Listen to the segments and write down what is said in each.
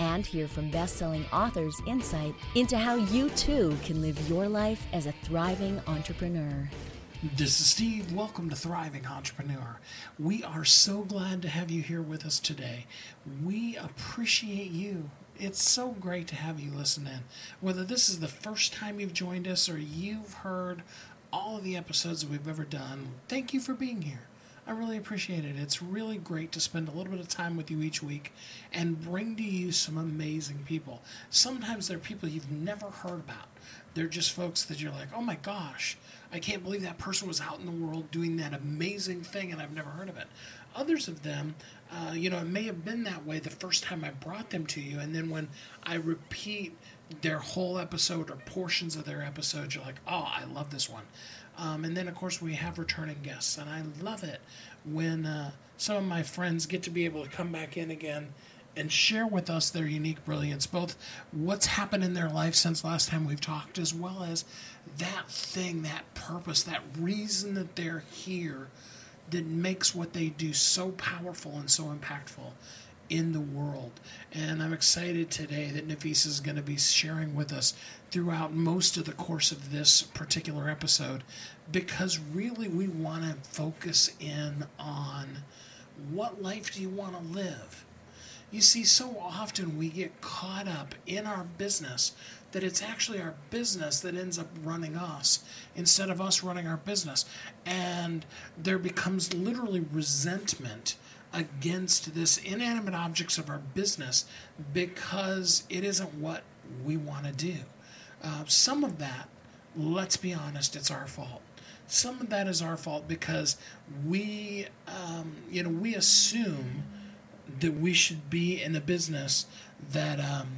And hear from best selling authors' insight into how you too can live your life as a thriving entrepreneur. This is Steve. Welcome to Thriving Entrepreneur. We are so glad to have you here with us today. We appreciate you. It's so great to have you listen in. Whether this is the first time you've joined us or you've heard all of the episodes we've ever done, thank you for being here. I really appreciate it. It's really great to spend a little bit of time with you each week and bring to you some amazing people. Sometimes they're people you've never heard about. They're just folks that you're like, oh my gosh, I can't believe that person was out in the world doing that amazing thing and I've never heard of it. Others of them, uh, you know, it may have been that way the first time I brought them to you, and then when I repeat their whole episode or portions of their episode, you're like, oh, I love this one. Um, and then, of course, we have returning guests, and I love it when uh, some of my friends get to be able to come back in again and share with us their unique brilliance, both what's happened in their life since last time we've talked, as well as that thing, that purpose, that reason that they're here that makes what they do so powerful and so impactful in the world. And I'm excited today that Nafissa is going to be sharing with us throughout most of the course of this particular episode because really we want to focus in on what life do you want to live? You see, so often we get caught up in our business that it's actually our business that ends up running us instead of us running our business. And there becomes literally resentment against this inanimate objects of our business because it isn't what we want to do. Uh, some of that, let's be honest, it's our fault. Some of that is our fault because we, um, you know, we assume that we should be in a business that um,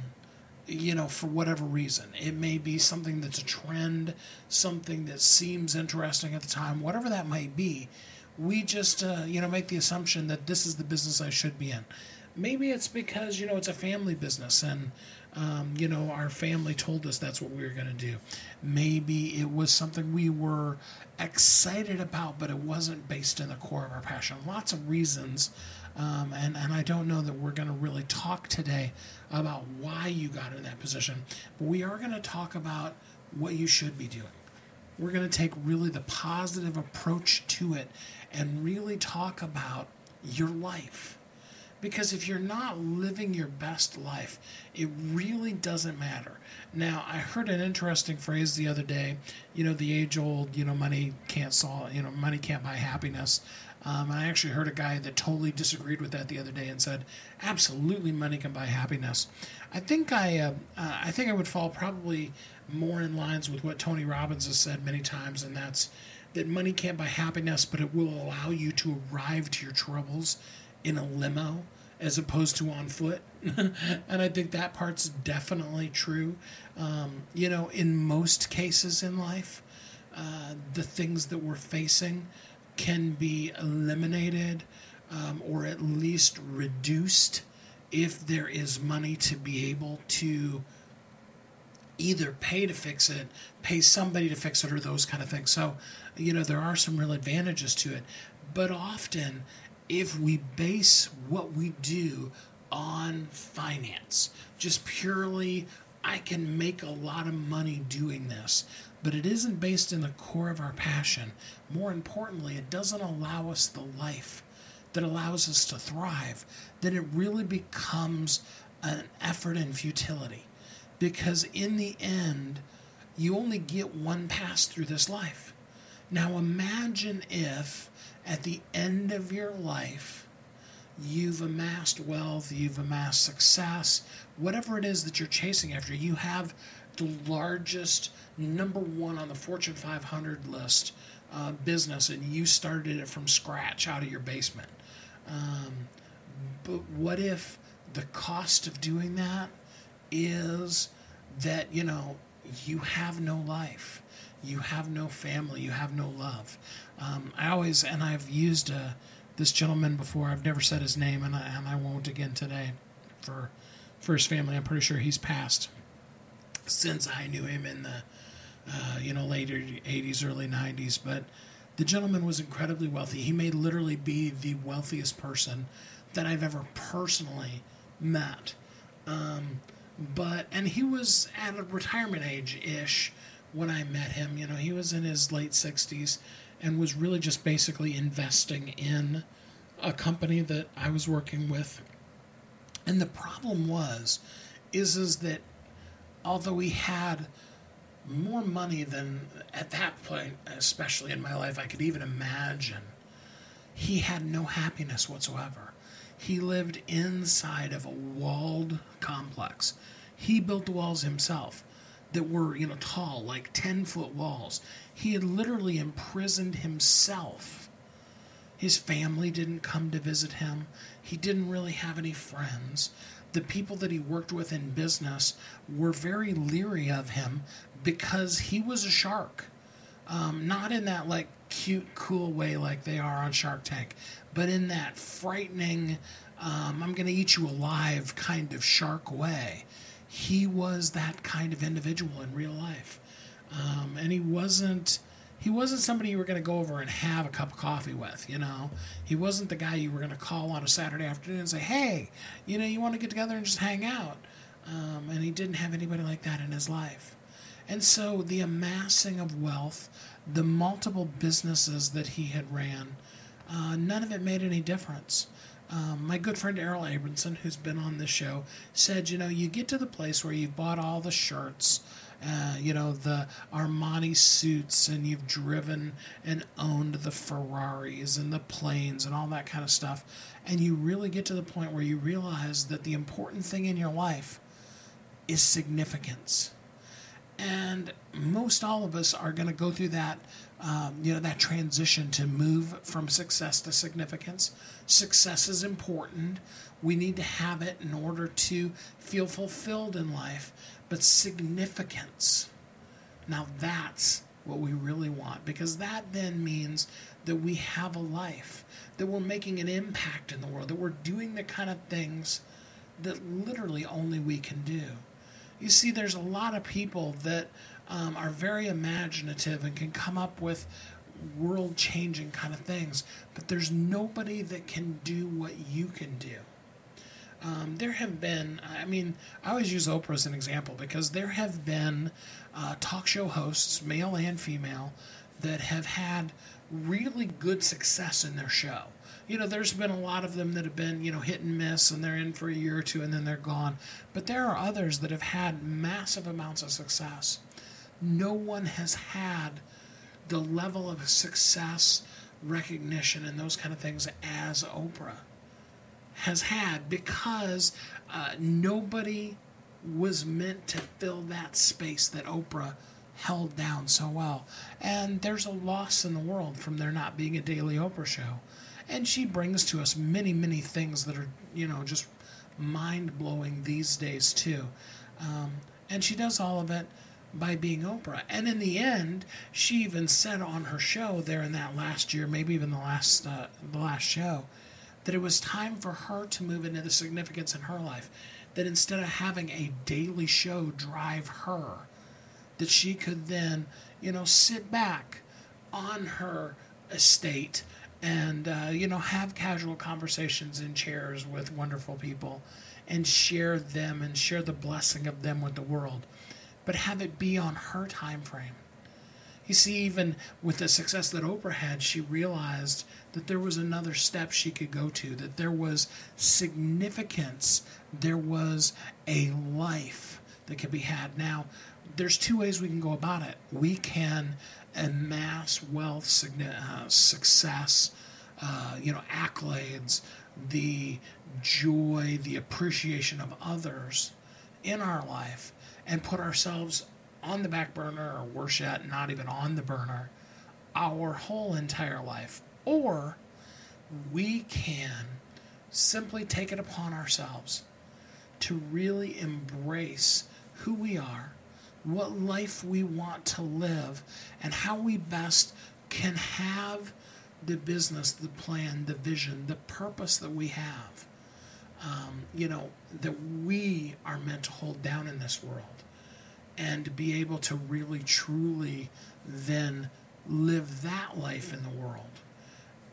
you know for whatever reason it may be something that's a trend something that seems interesting at the time whatever that might be we just uh, you know make the assumption that this is the business i should be in. Maybe it's because you know it's a family business and um, you know our family told us that's what we were going to do. Maybe it was something we were excited about but it wasn't based in the core of our passion. Lots of reasons um, and, and I don't know that we're going to really talk today about why you got in that position, but we are going to talk about what you should be doing. We're going to take really the positive approach to it and really talk about your life. Because if you're not living your best life, it really doesn't matter. Now, I heard an interesting phrase the other day. You know, the age old, you know, money can't solve, you know, money can't buy happiness. Um, I actually heard a guy that totally disagreed with that the other day and said, "Absolutely, money can buy happiness." I think I, uh, uh, I think I would fall probably more in lines with what Tony Robbins has said many times, and that's that money can't buy happiness, but it will allow you to arrive to your troubles in a limo as opposed to on foot. and I think that part's definitely true. Um, you know, in most cases in life, uh, the things that we're facing can be eliminated um, or at least reduced if there is money to be able to either pay to fix it, pay somebody to fix it, or those kind of things. So, you know, there are some real advantages to it. But often, if we base what we do on finance, just purely, I can make a lot of money doing this, but it isn't based in the core of our passion. More importantly, it doesn't allow us the life that allows us to thrive, then it really becomes an effort in futility. Because in the end, you only get one pass through this life. Now imagine if at the end of your life, you've amassed wealth, you've amassed success, whatever it is that you're chasing after, you have the largest number one on the Fortune 500 list uh, business and you started it from scratch out of your basement. Um, but what if the cost of doing that is that, you know, you have no life. You have no family. You have no love. Um, I always, and I've used uh, this gentleman before. I've never said his name, and I, and I won't again today for, for his family. I'm pretty sure he's passed since I knew him in the, uh, you know, later 80s, early 90s. But the gentleman was incredibly wealthy. He may literally be the wealthiest person that I've ever personally met. Um, but and he was at a retirement age ish when I met him. You know, he was in his late sixties and was really just basically investing in a company that I was working with. And the problem was, is is that although he had more money than at that point, especially in my life, I could even imagine, he had no happiness whatsoever. He lived inside of a walled complex. He built the walls himself that were, you know, tall, like 10 foot walls. He had literally imprisoned himself. His family didn't come to visit him. He didn't really have any friends. The people that he worked with in business were very leery of him because he was a shark. Um, not in that like cute, cool way like they are on Shark Tank, but in that frightening, um, I'm going to eat you alive kind of shark way. He was that kind of individual in real life. Um, and he wasn't he wasn't somebody you were going to go over and have a cup of coffee with, you know. He wasn't the guy you were going to call on a Saturday afternoon and say, "Hey, you know, you want to get together and just hang out." Um, and he didn't have anybody like that in his life. And so the amassing of wealth, the multiple businesses that he had ran, uh, none of it made any difference. Um, my good friend Errol Abramson, who's been on this show, said, you know, you get to the place where you've bought all the shirts, uh, you know, the Armani suits, and you've driven and owned the Ferraris and the planes and all that kind of stuff. And you really get to the point where you realize that the important thing in your life is significance and most all of us are going to go through that um, you know that transition to move from success to significance. Success is important. We need to have it in order to feel fulfilled in life but significance now that's what we really want because that then means that we have a life that we're making an impact in the world that we're doing the kind of things that literally only we can do you see, there's a lot of people that um, are very imaginative and can come up with world changing kind of things, but there's nobody that can do what you can do. Um, there have been, I mean, I always use Oprah as an example because there have been uh, talk show hosts, male and female, that have had really good success in their show you know, there's been a lot of them that have been, you know, hit and miss and they're in for a year or two and then they're gone. But there are others that have had massive amounts of success. No one has had the level of success, recognition, and those kind of things as Oprah has had because uh, nobody was meant to fill that space that Oprah held down so well. And there's a loss in the world from there not being a daily Oprah show and she brings to us many, many things that are, you know, just mind blowing these days too. Um, and she does all of it by being Oprah. And in the end, she even said on her show there in that last year, maybe even the last uh, the last show, that it was time for her to move into the significance in her life. That instead of having a daily show drive her, that she could then, you know, sit back on her estate and uh, you know have casual conversations in chairs with wonderful people and share them and share the blessing of them with the world but have it be on her time frame you see even with the success that oprah had she realized that there was another step she could go to that there was significance there was a life that could be had. Now there's two ways we can go about it we can amass wealth, uh, success, uh, you know, accolades, the joy, the appreciation of others in our life, and put ourselves on the back burner, or worse yet, not even on the burner, our whole entire life. Or we can simply take it upon ourselves to really embrace who we are, what life we want to live, and how we best can have the business, the plan, the vision, the purpose that we have. Um, you know, that we are meant to hold down in this world and be able to really truly then live that life in the world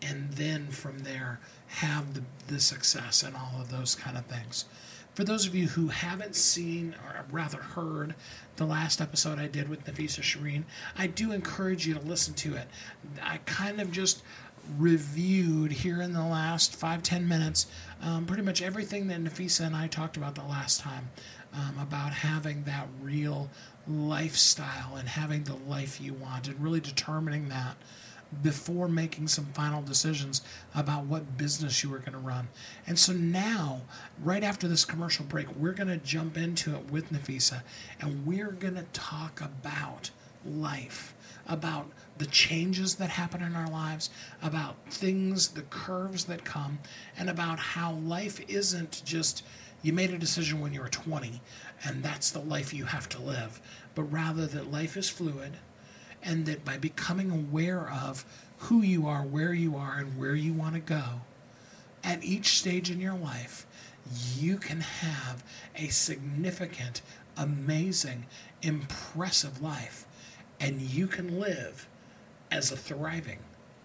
and then from there have the, the success and all of those kind of things for those of you who haven't seen or rather heard the last episode I did with Nafissa Shireen, I do encourage you to listen to it. I kind of just reviewed here in the last five ten minutes um, pretty much everything that Nafissa and I talked about the last time um, about having that real lifestyle and having the life you want and really determining that before making some final decisions about what business you were going to run. And so now, right after this commercial break, we're going to jump into it with Nafissa and we're going to talk about life, about the changes that happen in our lives, about things, the curves that come, and about how life isn't just you made a decision when you were 20 and that's the life you have to live, but rather that life is fluid and that by becoming aware of who you are, where you are, and where you want to go at each stage in your life, you can have a significant, amazing, impressive life, and you can live as a thriving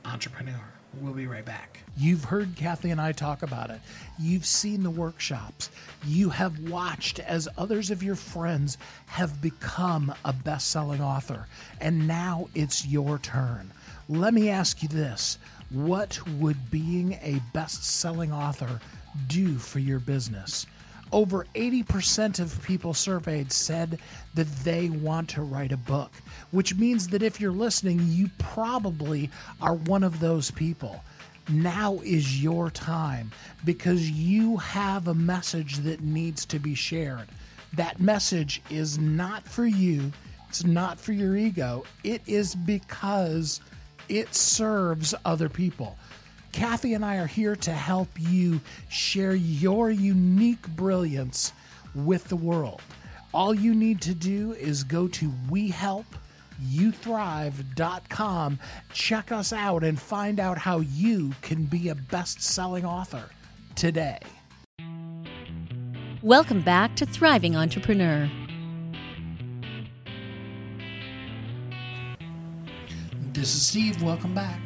entrepreneur. We'll be right back. You've heard Kathy and I talk about it. You've seen the workshops. You have watched as others of your friends have become a best selling author. And now it's your turn. Let me ask you this What would being a best selling author do for your business? Over 80% of people surveyed said that they want to write a book, which means that if you're listening, you probably are one of those people. Now is your time because you have a message that needs to be shared. That message is not for you, it's not for your ego, it is because it serves other people. Kathy and I are here to help you share your unique brilliance with the world. All you need to do is go to WeHelpYouThrive.com, check us out, and find out how you can be a best selling author today. Welcome back to Thriving Entrepreneur. This is Steve. Welcome back.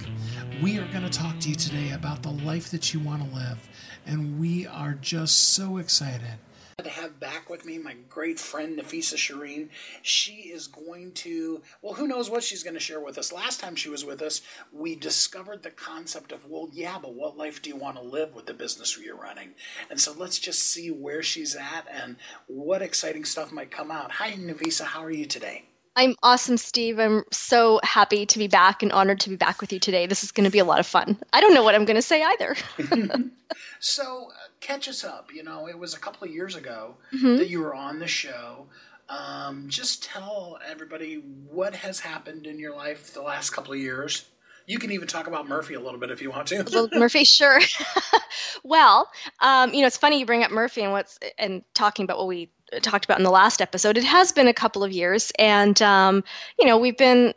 We are going to talk to you today about the life that you want to live, and we are just so excited to have back with me my great friend Nafissa Shireen. She is going to, well, who knows what she's going to share with us. Last time she was with us, we discovered the concept of, well, yeah, but what life do you want to live with the business you're running? And so let's just see where she's at and what exciting stuff might come out. Hi, Nafissa, how are you today? I'm awesome, Steve. I'm so happy to be back and honored to be back with you today. This is going to be a lot of fun. I don't know what I'm going to say either. so, uh, catch us up. You know, it was a couple of years ago mm-hmm. that you were on the show. Um, just tell everybody what has happened in your life the last couple of years. You can even talk about Murphy a little bit if you want to. well, Murphy, sure. well, um, you know, it's funny you bring up Murphy and what's and talking about what we talked about in the last episode. It has been a couple of years, and um, you know, we've been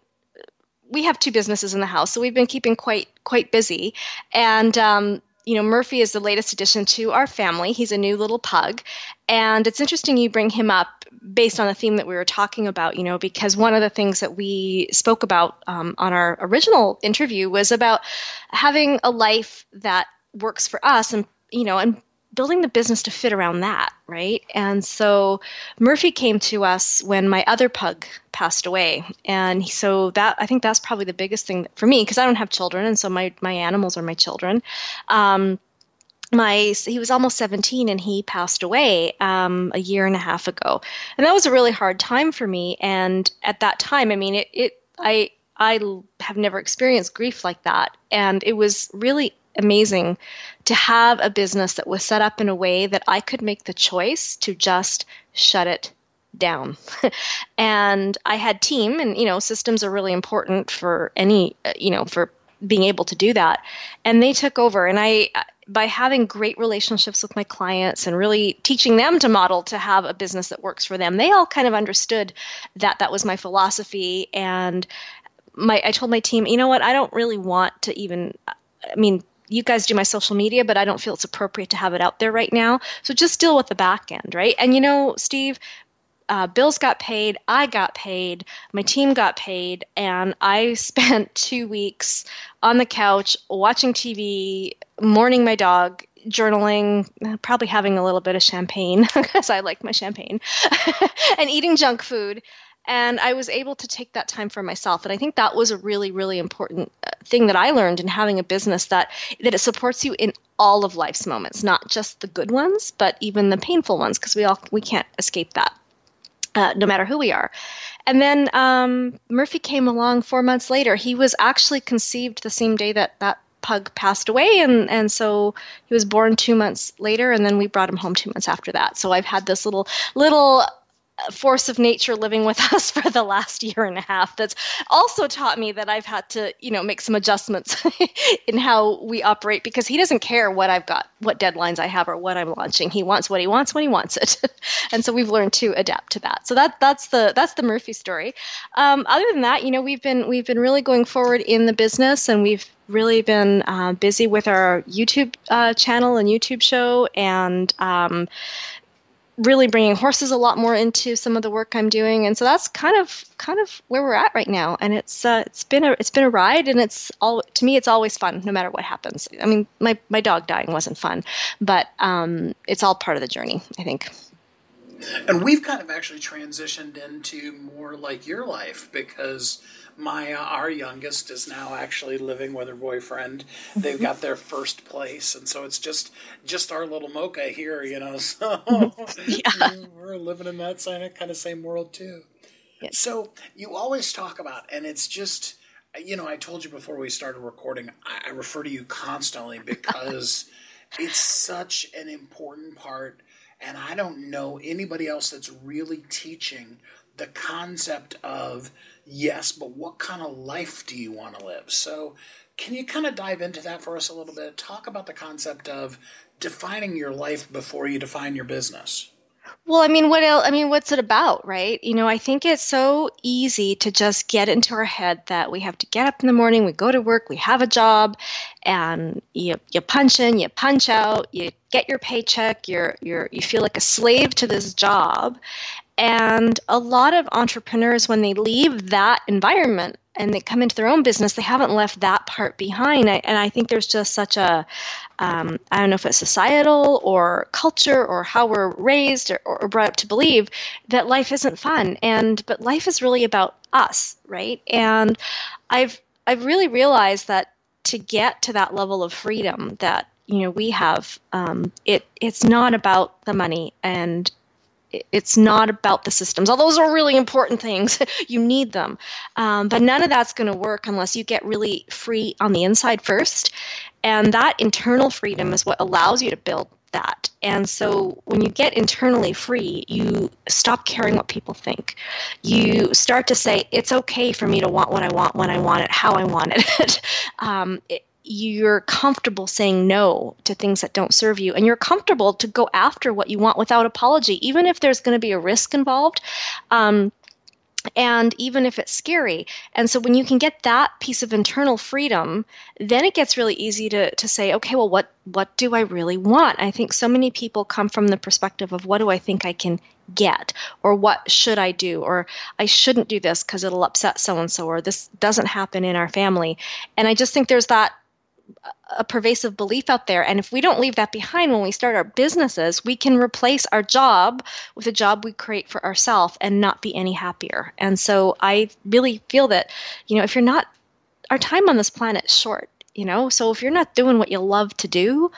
we have two businesses in the house, so we've been keeping quite quite busy. And um, you know, Murphy is the latest addition to our family. He's a new little pug, and it's interesting you bring him up based on the theme that we were talking about. You know, because one of the things that we spoke about um, on our original interview was about having a life that works for us and you know and building the business to fit around that, right? And so Murphy came to us when my other pug passed away. And so that I think that's probably the biggest thing for me because I don't have children and so my my animals are my children. Um, my he was almost 17 and he passed away um, a year and a half ago and that was a really hard time for me and at that time i mean it, it i i have never experienced grief like that and it was really amazing to have a business that was set up in a way that I could make the choice to just shut it down. and I had team and you know systems are really important for any uh, you know for being able to do that. And they took over and I by having great relationships with my clients and really teaching them to model to have a business that works for them, they all kind of understood that that was my philosophy. And my I told my team, you know what, I don't really want to even. I mean, you guys do my social media, but I don't feel it's appropriate to have it out there right now. So just deal with the back end, right? And you know, Steve, uh, bills got paid, I got paid, my team got paid, and I spent two weeks on the couch watching TV, mourning my dog, journaling, probably having a little bit of champagne because I like my champagne, and eating junk food. And I was able to take that time for myself. And I think that was a really, really important uh, thing that I learned in having a business that that it supports you in all of life's moments, not just the good ones, but even the painful ones, because we all we can't escape that uh, no matter who we are. And then um, Murphy came along four months later. He was actually conceived the same day that that pug passed away, and and so he was born two months later, and then we brought him home two months after that. So I've had this little little force of nature living with us for the last year and a half that's also taught me that I've had to, you know, make some adjustments in how we operate because he doesn't care what I've got, what deadlines I have or what I'm launching. He wants what he wants when he wants it. and so we've learned to adapt to that. So that that's the that's the Murphy story. Um, other than that, you know, we've been we've been really going forward in the business and we've really been uh, busy with our YouTube uh, channel and YouTube show and um, really bringing horses a lot more into some of the work I'm doing, and so that's kind of kind of where we're at right now. And it's uh, it's been a it's been a ride, and it's all to me it's always fun no matter what happens. I mean, my my dog dying wasn't fun, but um, it's all part of the journey. I think. And we've kind of actually transitioned into more like your life because uh, our youngest is now actually living with her boyfriend. They've got their first place, and so it's just just our little mocha here, you know. So yeah. we're living in that kind of same world too. Yes. So you always talk about, and it's just you know, I told you before we started recording, I, I refer to you constantly because it's such an important part. And I don't know anybody else that's really teaching the concept of yes, but what kind of life do you want to live? So, can you kind of dive into that for us a little bit? Talk about the concept of defining your life before you define your business. Well, I mean, what else? I mean, what's it about, right? You know, I think it's so easy to just get into our head that we have to get up in the morning, we go to work, we have a job, and you you punch in, you punch out, you get your paycheck, you're you're you feel like a slave to this job, and a lot of entrepreneurs, when they leave that environment and they come into their own business, they haven't left that part behind. I, and I think there's just such a, um, I don't know if it's societal or culture or how we're raised or, or brought up to believe that life isn't fun. And but life is really about us, right? And I've I've really realized that to get to that level of freedom that you know we have, um, it it's not about the money and it's not about the systems. All those are really important things. you need them. Um, but none of that's going to work unless you get really free on the inside first. And that internal freedom is what allows you to build that. And so when you get internally free, you stop caring what people think. You start to say, it's okay for me to want what I want when I want it, how I want it. um, it you're comfortable saying no to things that don't serve you and you're comfortable to go after what you want without apology even if there's going to be a risk involved um, and even if it's scary. And so when you can get that piece of internal freedom then it gets really easy to, to say okay well what what do i really want? I think so many people come from the perspective of what do i think i can get? Or what should i do? Or i shouldn't do this because it'll upset so and so or this doesn't happen in our family. And i just think there's that a pervasive belief out there. And if we don't leave that behind when we start our businesses, we can replace our job with a job we create for ourselves and not be any happier. And so I really feel that, you know, if you're not, our time on this planet is short, you know, so if you're not doing what you love to do,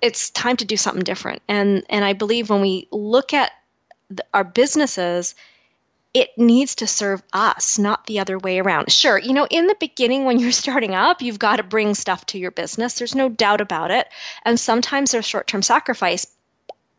it's time to do something different. And and I believe when we look at the, our businesses, it needs to serve us, not the other way around. Sure, you know, in the beginning when you're starting up, you've got to bring stuff to your business. There's no doubt about it. And sometimes there's short term sacrifice.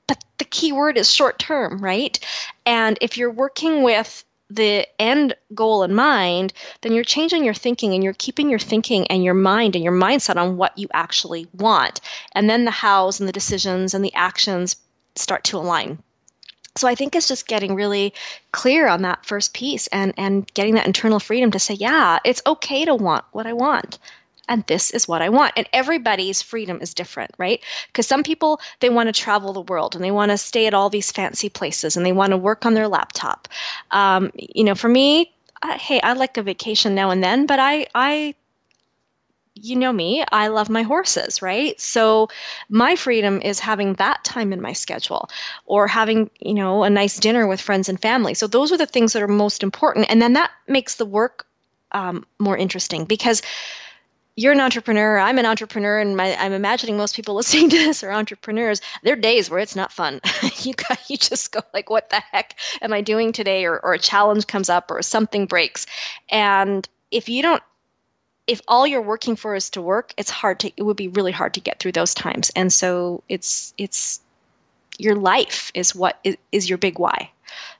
But the key word is short term, right? And if you're working with the end goal in mind, then you're changing your thinking and you're keeping your thinking and your mind and your mindset on what you actually want. And then the hows and the decisions and the actions start to align. So I think it's just getting really clear on that first piece and and getting that internal freedom to say, yeah, it's okay to want what I want and this is what I want. And everybody's freedom is different, right? Because some people, they want to travel the world and they want to stay at all these fancy places and they want to work on their laptop. Um, you know, for me, hey, I like a vacation now and then, but I, I, you know me, I love my horses, right? So my freedom is having that time in my schedule or having, you know, a nice dinner with friends and family. So those are the things that are most important. And then that makes the work um, more interesting because you're an entrepreneur, I'm an entrepreneur, and my, I'm imagining most people listening to this are entrepreneurs. There are days where it's not fun. you got, you just go like, "What the heck am I doing today?" Or, or a challenge comes up, or something breaks, and if you don't, if all you're working for is to work, it's hard to. It would be really hard to get through those times, and so it's it's your life is what is, is your big why.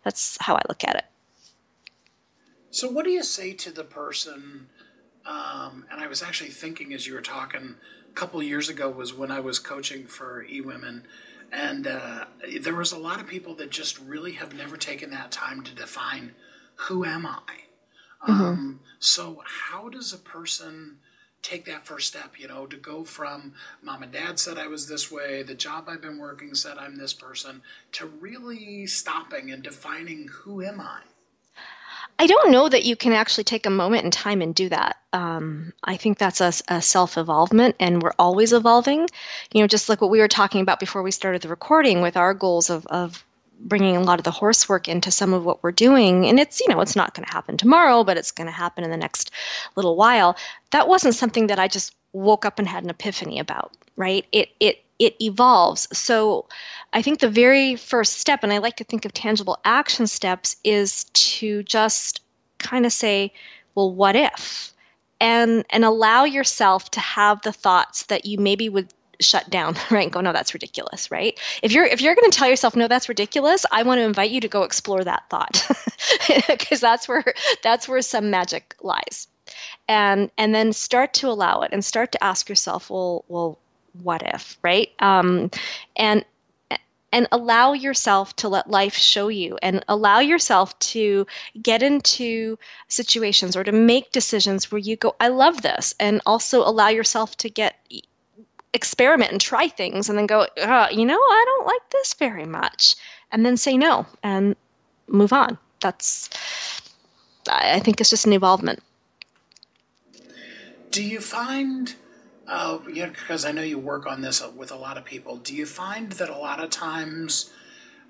That's how I look at it. So, what do you say to the person? Um, and I was actually thinking as you were talking a couple years ago was when I was coaching for eWomen, and uh, there was a lot of people that just really have never taken that time to define who am I. Mm-hmm. Um, so how does a person take that first step? You know, to go from mom and dad said I was this way, the job I've been working said I'm this person, to really stopping and defining who am I. I don't know that you can actually take a moment in time and do that. Um, I think that's a, a self evolvement, and we're always evolving. You know, just like what we were talking about before we started the recording with our goals of, of bringing a lot of the horsework into some of what we're doing. And it's, you know, it's not going to happen tomorrow, but it's going to happen in the next little while. That wasn't something that I just woke up and had an epiphany about, right? It, it, it evolves. So I think the very first step, and I like to think of tangible action steps, is to just kind of say, well, what if? And and allow yourself to have the thoughts that you maybe would shut down, right? And go, no, that's ridiculous, right? If you're if you're going to tell yourself, no, that's ridiculous, I want to invite you to go explore that thought, because that's where that's where some magic lies, and and then start to allow it and start to ask yourself, well, well, what if, right? Um, and and allow yourself to let life show you and allow yourself to get into situations or to make decisions where you go i love this and also allow yourself to get experiment and try things and then go uh, you know i don't like this very much and then say no and move on that's i think it's just an involvement do you find uh, yeah, because I know you work on this with a lot of people. Do you find that a lot of times,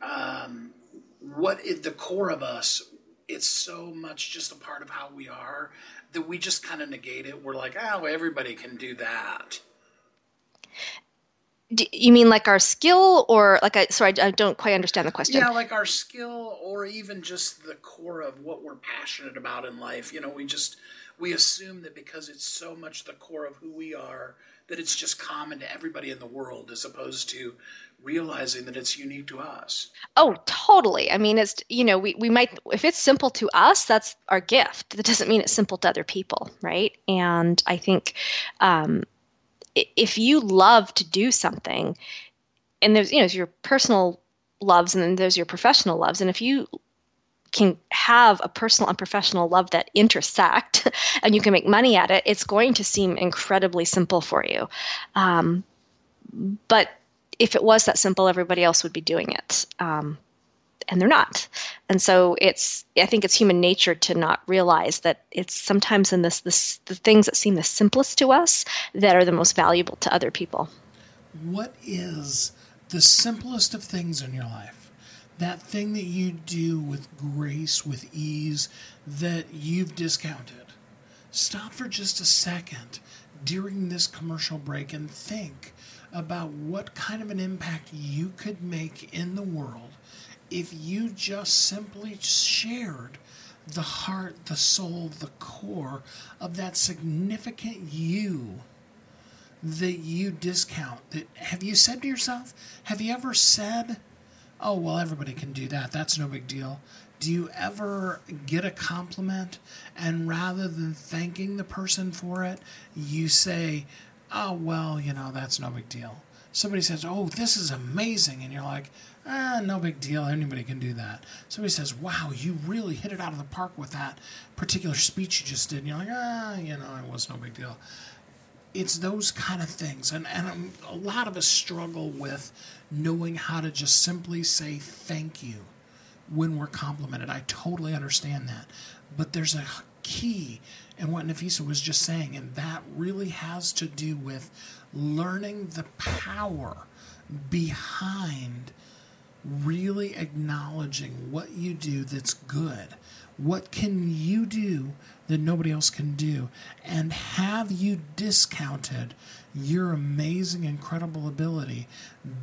um, what is the core of us, it's so much just a part of how we are that we just kind of negate it. We're like, oh, everybody can do that. Do you mean like our skill, or like I? Sorry, I don't quite understand the question. Yeah, like our skill, or even just the core of what we're passionate about in life. You know, we just we assume that because it's so much the core of who we are, that it's just common to everybody in the world, as opposed to realizing that it's unique to us. Oh, totally. I mean, it's, you know, we, we might, if it's simple to us, that's our gift. That doesn't mean it's simple to other people, right? And I think um, if you love to do something, and there's, you know, your personal loves and then there's your professional loves, and if you can have a personal and professional love that intersect and you can make money at it, it's going to seem incredibly simple for you. Um, but if it was that simple, everybody else would be doing it. Um, and they're not. And so it's I think it's human nature to not realize that it's sometimes in this this the things that seem the simplest to us that are the most valuable to other people. What is the simplest of things in your life? that thing that you do with grace, with ease, that you've discounted. Stop for just a second during this commercial break and think about what kind of an impact you could make in the world if you just simply shared the heart, the soul, the core of that significant you that you discount. That have you said to yourself, have you ever said, oh, well, everybody can do that. That's no big deal. Do you ever get a compliment and rather than thanking the person for it, you say, oh, well, you know, that's no big deal? Somebody says, oh, this is amazing. And you're like, ah, no big deal. Anybody can do that. Somebody says, wow, you really hit it out of the park with that particular speech you just did. And you're like, ah, you know, it was no big deal. It's those kind of things. And, and a lot of us struggle with knowing how to just simply say thank you when we're complimented. I totally understand that. But there's a key in what Nafissa was just saying, and that really has to do with learning the power behind really acknowledging what you do that's good. What can you do that nobody else can do? And have you discounted your amazing, incredible ability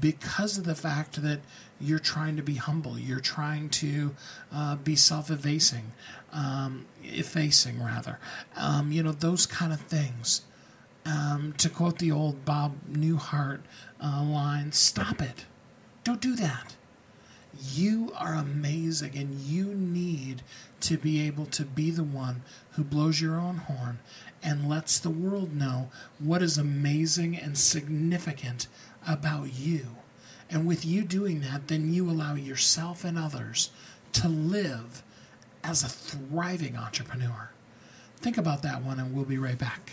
because of the fact that you're trying to be humble, you're trying to uh, be self effacing, um, effacing rather. Um, you know, those kind of things. Um, to quote the old Bob Newhart uh, line, stop it. Don't do that. You are amazing and you need to be able to be the one who blows your own horn and lets the world know what is amazing and significant about you. And with you doing that, then you allow yourself and others to live as a thriving entrepreneur. Think about that one, and we'll be right back.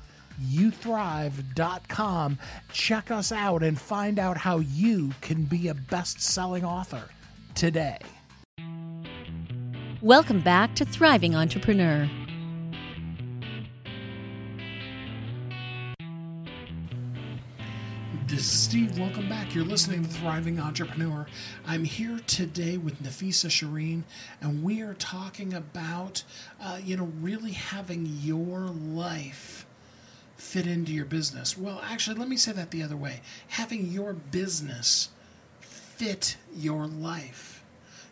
youthrive.com. Check us out and find out how you can be a best selling author today. Welcome back to Thriving Entrepreneur. This is Steve. Welcome back. You're listening to Thriving Entrepreneur. I'm here today with Nafissa Shireen, and we are talking about, uh, you know, really having your life fit into your business? Well, actually, let me say that the other way. Having your business fit your life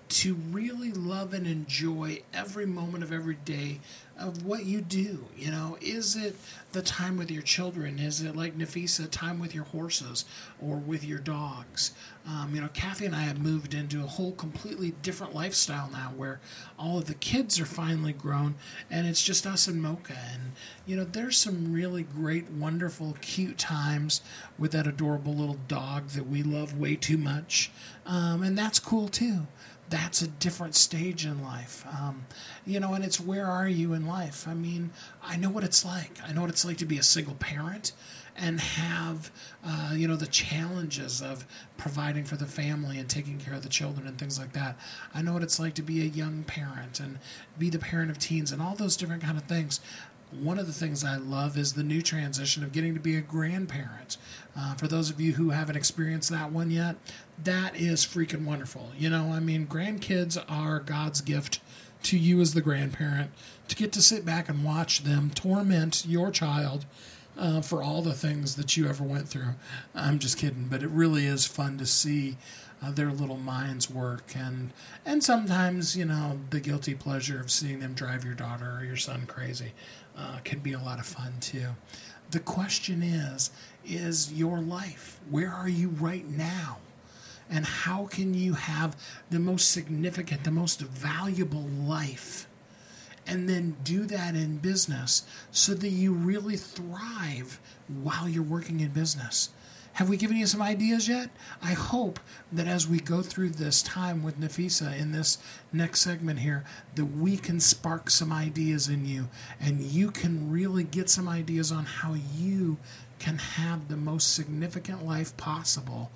to really love and enjoy every moment of every day of what you do. You know, is it the time with your children? Is it like Nafissa, time with your horses or with your dogs? Um, you know, Kathy and I have moved into a whole completely different lifestyle now where all of the kids are finally grown and it's just us and Mocha. And, you know, there's some really great, wonderful, cute times with that adorable little dog that we love way too much. Um, and that's cool too that's a different stage in life. Um, you know, and it's where are you in life? I mean, I know what it's like. I know what it's like to be a single parent and have, uh, you know, the challenges of providing for the family and taking care of the children and things like that. I know what it's like to be a young parent and be the parent of teens and all those different kind of things one of the things I love is the new transition of getting to be a grandparent. Uh, for those of you who haven't experienced that one yet, that is freaking wonderful. You know, I mean, grandkids are God's gift to you as the grandparent to get to sit back and watch them torment your child uh, for all the things that you ever went through. I'm just kidding, but it really is fun to see uh, their little minds work, and and sometimes you know the guilty pleasure of seeing them drive your daughter or your son crazy uh, can be a lot of fun too. The question is, is your life? Where are you right now? And how can you have the most significant, the most valuable life? And then do that in business so that you really thrive while you're working in business. Have we given you some ideas yet? I hope that as we go through this time with Nafissa in this next segment here, that we can spark some ideas in you and you can really get some ideas on how you can have the most significant life possible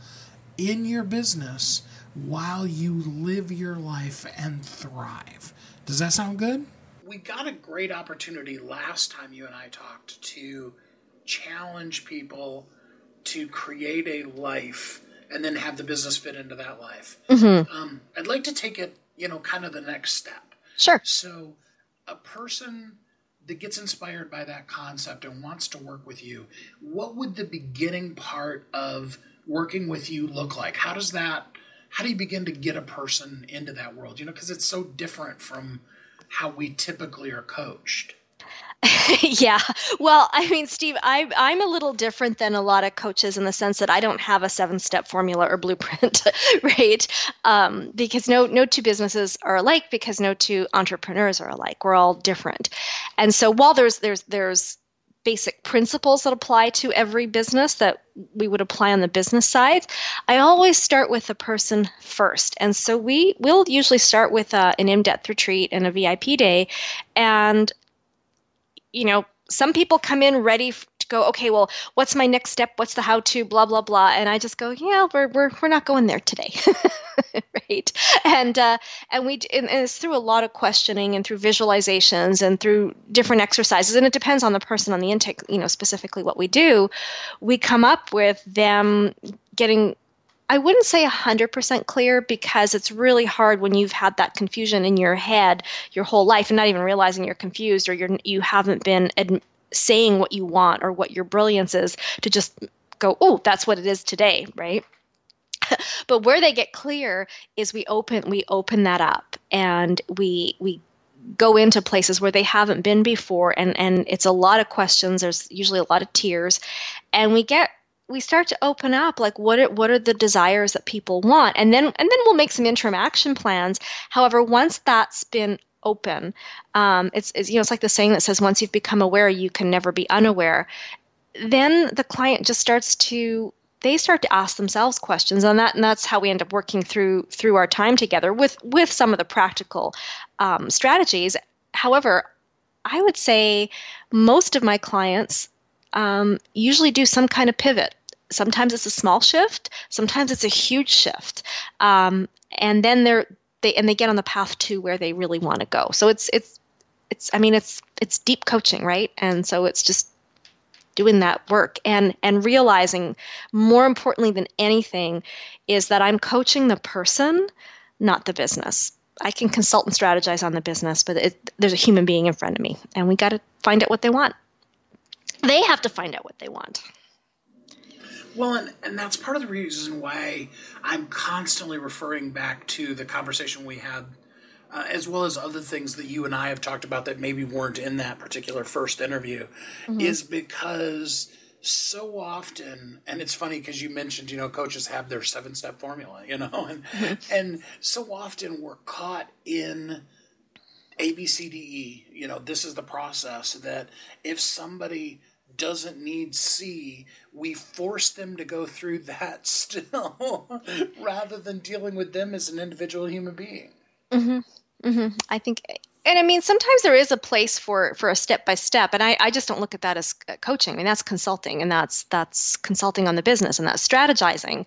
in your business while you live your life and thrive. Does that sound good? We got a great opportunity last time you and I talked to challenge people to create a life and then have the business fit into that life. Mm-hmm. Um, I'd like to take it, you know, kind of the next step. Sure. So, a person that gets inspired by that concept and wants to work with you, what would the beginning part of working with you look like? How does that, how do you begin to get a person into that world? You know, because it's so different from how we typically are coached. yeah. Well, I mean, Steve, I, I'm a little different than a lot of coaches in the sense that I don't have a seven step formula or blueprint, right? Um, because no, no two businesses are alike because no two entrepreneurs are alike. We're all different. And so while there's, there's, there's, basic principles that apply to every business that we would apply on the business side i always start with the person first and so we will usually start with uh, an in-depth retreat and a vip day and you know, some people come in ready to go, okay, well, what's my next step? What's the how to, blah, blah, blah. And I just go, yeah, we're, we're, we're not going there today. right. And, uh, and we, and it's through a lot of questioning and through visualizations and through different exercises. And it depends on the person on the intake, you know, specifically what we do. We come up with them getting I wouldn't say 100% clear because it's really hard when you've had that confusion in your head your whole life and not even realizing you're confused or you're you haven't been ad- saying what you want or what your brilliance is to just go, "Oh, that's what it is today," right? but where they get clear is we open we open that up and we we go into places where they haven't been before and and it's a lot of questions there's usually a lot of tears and we get we start to open up like what are, what are the desires that people want? And then and then we'll make some interim action plans. However once that's been open um, it's, it's you know it's like the saying that says once you've become aware you can never be unaware. Then the client just starts to they start to ask themselves questions and that and that's how we end up working through through our time together with with some of the practical um, strategies. However i would say most of my clients um, usually do some kind of pivot. Sometimes it's a small shift, sometimes it's a huge shift, um, and then they're they and they get on the path to where they really want to go. So it's it's it's I mean it's it's deep coaching, right? And so it's just doing that work and and realizing more importantly than anything is that I'm coaching the person, not the business. I can consult and strategize on the business, but it, there's a human being in front of me, and we got to find out what they want they have to find out what they want. Well, and, and that's part of the reason why I'm constantly referring back to the conversation we had, uh, as well as other things that you and I have talked about that maybe weren't in that particular first interview, mm-hmm. is because so often, and it's funny because you mentioned, you know, coaches have their seven step formula, you know, and, mm-hmm. and so often we're caught in A, B, C, D, E, you know, this is the process that if somebody doesn't need C, we force them to go through that still rather than dealing with them as an individual human being. Mm-hmm. Mm-hmm. I think and I mean, sometimes there is a place for for a step by step, and I, I just don't look at that as uh, coaching. I mean, that's consulting, and that's that's consulting on the business, and that's strategizing.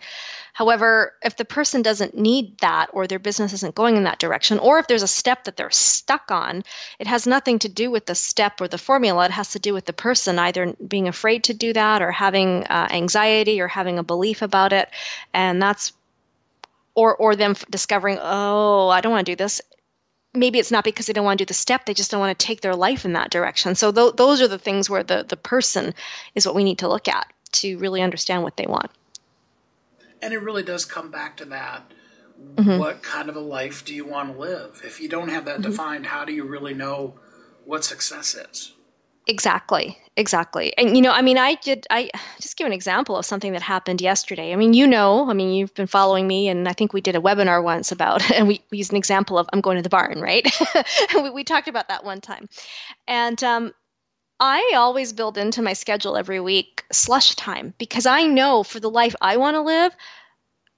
However, if the person doesn't need that, or their business isn't going in that direction, or if there's a step that they're stuck on, it has nothing to do with the step or the formula. It has to do with the person either being afraid to do that, or having uh, anxiety, or having a belief about it, and that's or or them discovering, oh, I don't want to do this maybe it's not because they don't want to do the step they just don't want to take their life in that direction so th- those are the things where the, the person is what we need to look at to really understand what they want and it really does come back to that mm-hmm. what kind of a life do you want to live if you don't have that mm-hmm. defined how do you really know what success is Exactly, exactly. And you know, I mean, I did. I just give an example of something that happened yesterday. I mean, you know, I mean, you've been following me, and I think we did a webinar once about, and we, we used an example of I'm going to the barn, right? we, we talked about that one time, and um, I always build into my schedule every week slush time because I know for the life I want to live,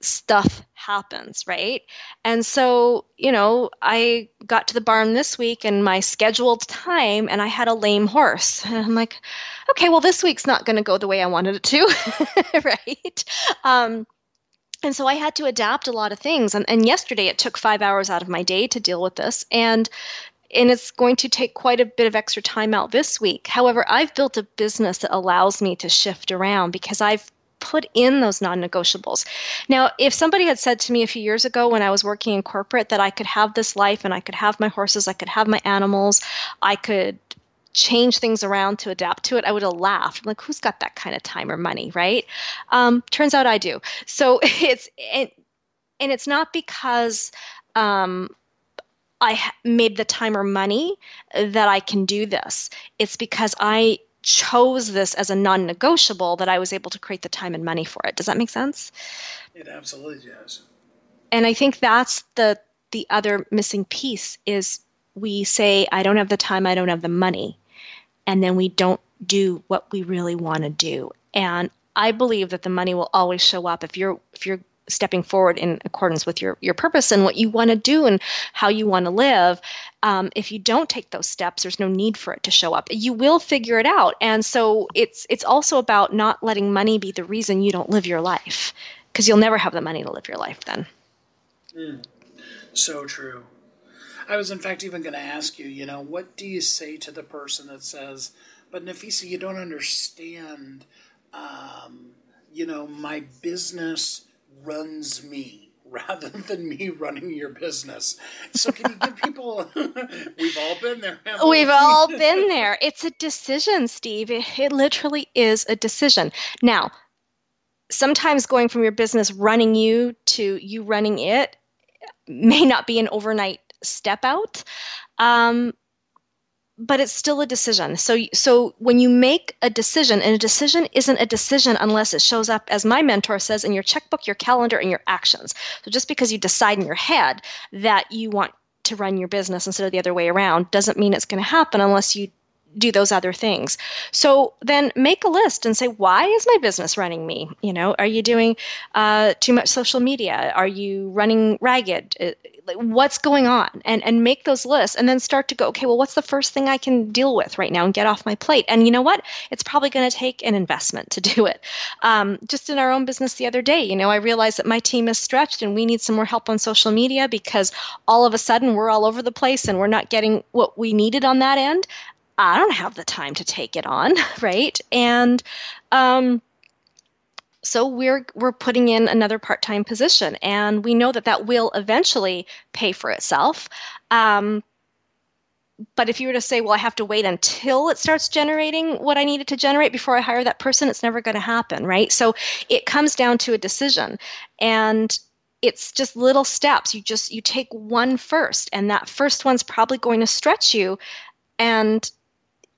stuff happens, right? And so, you know, I got to the barn this week and my scheduled time and I had a lame horse. And I'm like, okay, well, this week's not going to go the way I wanted it to, right? Um, and so I had to adapt a lot of things. And, and yesterday it took five hours out of my day to deal with this. And and it's going to take quite a bit of extra time out this week. However, I've built a business that allows me to shift around because I've put in those non negotiables. Now, if somebody had said to me a few years ago when I was working in corporate that I could have this life and I could have my horses, I could have my animals, I could change things around to adapt to it, I would have laughed. I'm like, who's got that kind of time or money, right? Um, turns out I do. So it's, and, and it's not because um, I made the time or money that I can do this. It's because I chose this as a non negotiable that I was able to create the time and money for it. Does that make sense? It absolutely does. And I think that's the the other missing piece is we say I don't have the time, I don't have the money, and then we don't do what we really want to do. And I believe that the money will always show up if you're if you're stepping forward in accordance with your, your purpose and what you want to do and how you want to live. Um, if you don't take those steps, there's no need for it to show up. You will figure it out. And so it's it's also about not letting money be the reason you don't live your life, because you'll never have the money to live your life then. Mm, so true. I was in fact even going to ask you, you know, what do you say to the person that says, "But Nafissa, you don't understand." Um, you know, my business runs me rather than me running your business. So can you give people we've all been there. We've all been there. It's a decision, Steve. It, it literally is a decision. Now, sometimes going from your business running you to you running it may not be an overnight step out. Um, but it's still a decision. So so when you make a decision, and a decision isn't a decision unless it shows up as my mentor says in your checkbook, your calendar, and your actions. So just because you decide in your head that you want to run your business instead of the other way around doesn't mean it's going to happen unless you do those other things. So then make a list and say, why is my business running me? You know, are you doing uh, too much social media? Are you running ragged? What's going on? And and make those lists and then start to go, okay, well, what's the first thing I can deal with right now and get off my plate? And you know what? It's probably going to take an investment to do it. Um, just in our own business the other day, you know, I realized that my team is stretched and we need some more help on social media because all of a sudden we're all over the place and we're not getting what we needed on that end. I don't have the time to take it on, right? And um, so we're we're putting in another part-time position, and we know that that will eventually pay for itself. Um, but if you were to say, well, I have to wait until it starts generating what I needed to generate before I hire that person, it's never going to happen, right? So it comes down to a decision, and it's just little steps. You just you take one first, and that first one's probably going to stretch you, and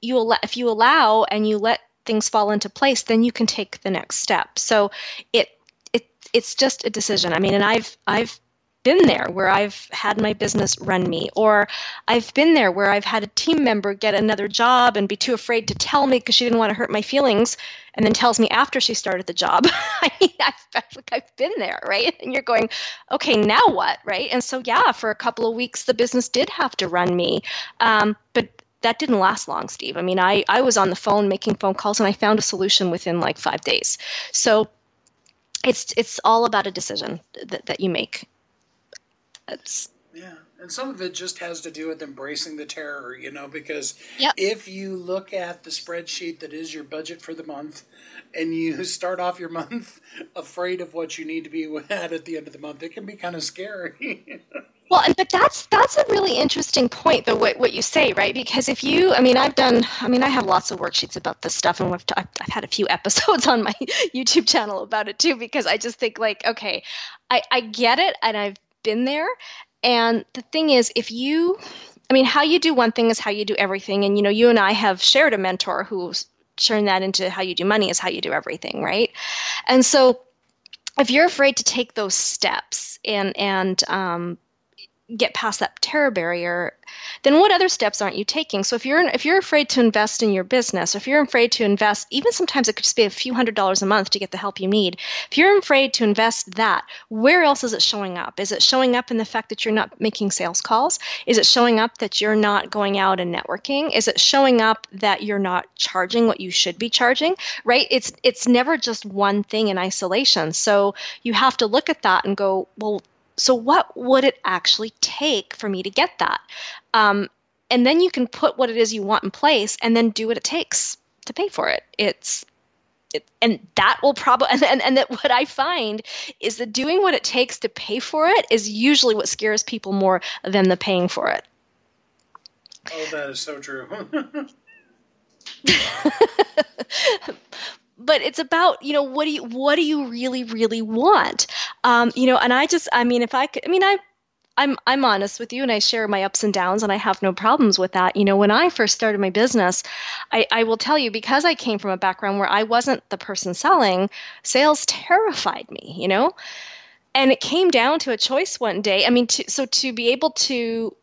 you if you allow and you let things fall into place, then you can take the next step. So it it it's just a decision. I mean, and I've I've been there where I've had my business run me, or I've been there where I've had a team member get another job and be too afraid to tell me because she didn't want to hurt my feelings, and then tells me after she started the job. I mean, I've, I've been there, right? And you're going, okay, now what, right? And so, yeah, for a couple of weeks, the business did have to run me, um, but that didn't last long, Steve. I mean, I, I was on the phone making phone calls and I found a solution within like five days. So it's it's all about a decision that, that you make. It's yeah, and some of it just has to do with embracing the terror, you know, because yep. if you look at the spreadsheet that is your budget for the month, and you start off your month afraid of what you need to be at at the end of the month, it can be kind of scary. Well, but that's that's a really interesting point, though. What, what you say, right? Because if you, I mean, I've done, I mean, I have lots of worksheets about this stuff, and we've I've, I've had a few episodes on my YouTube channel about it too. Because I just think, like, okay, I I get it, and I've been there. And the thing is, if you, I mean, how you do one thing is how you do everything. And you know, you and I have shared a mentor who's turned that into how you do money is how you do everything, right? And so, if you're afraid to take those steps and and um, get past that terror barrier, then what other steps aren't you taking? So if you're if you're afraid to invest in your business, or if you're afraid to invest, even sometimes it could just be a few hundred dollars a month to get the help you need. If you're afraid to invest that, where else is it showing up? Is it showing up in the fact that you're not making sales calls? Is it showing up that you're not going out and networking? Is it showing up that you're not charging what you should be charging? Right? It's it's never just one thing in isolation. So you have to look at that and go, well, so what would it actually take for me to get that? Um, and then you can put what it is you want in place and then do what it takes to pay for it. It's it, and that will probably and, and, and that what i find is that doing what it takes to pay for it is usually what scares people more than the paying for it oh that is so true but it's about you know what do you what do you really really want um, you know and i just i mean if i could i mean i I'm I'm honest with you and I share my ups and downs and I have no problems with that. You know, when I first started my business, I, I will tell you because I came from a background where I wasn't the person selling, sales terrified me, you know? And it came down to a choice one day. I mean, to, so to be able to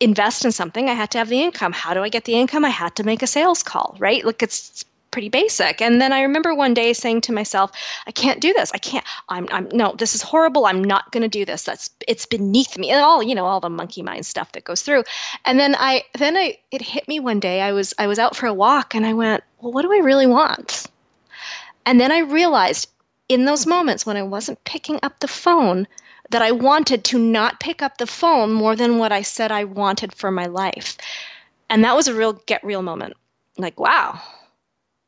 invest in something, I had to have the income. How do I get the income? I had to make a sales call, right? Look, it's pretty basic. And then I remember one day saying to myself, I can't do this. I can't, I'm, I'm, no, this is horrible. I'm not going to do this. That's, it's beneath me and all, you know, all the monkey mind stuff that goes through. And then I, then I, it hit me one day. I was, I was out for a walk and I went, well, what do I really want? And then I realized in those moments when I wasn't picking up the phone, that I wanted to not pick up the phone more than what I said I wanted for my life. And that was a real get real moment. Like, wow,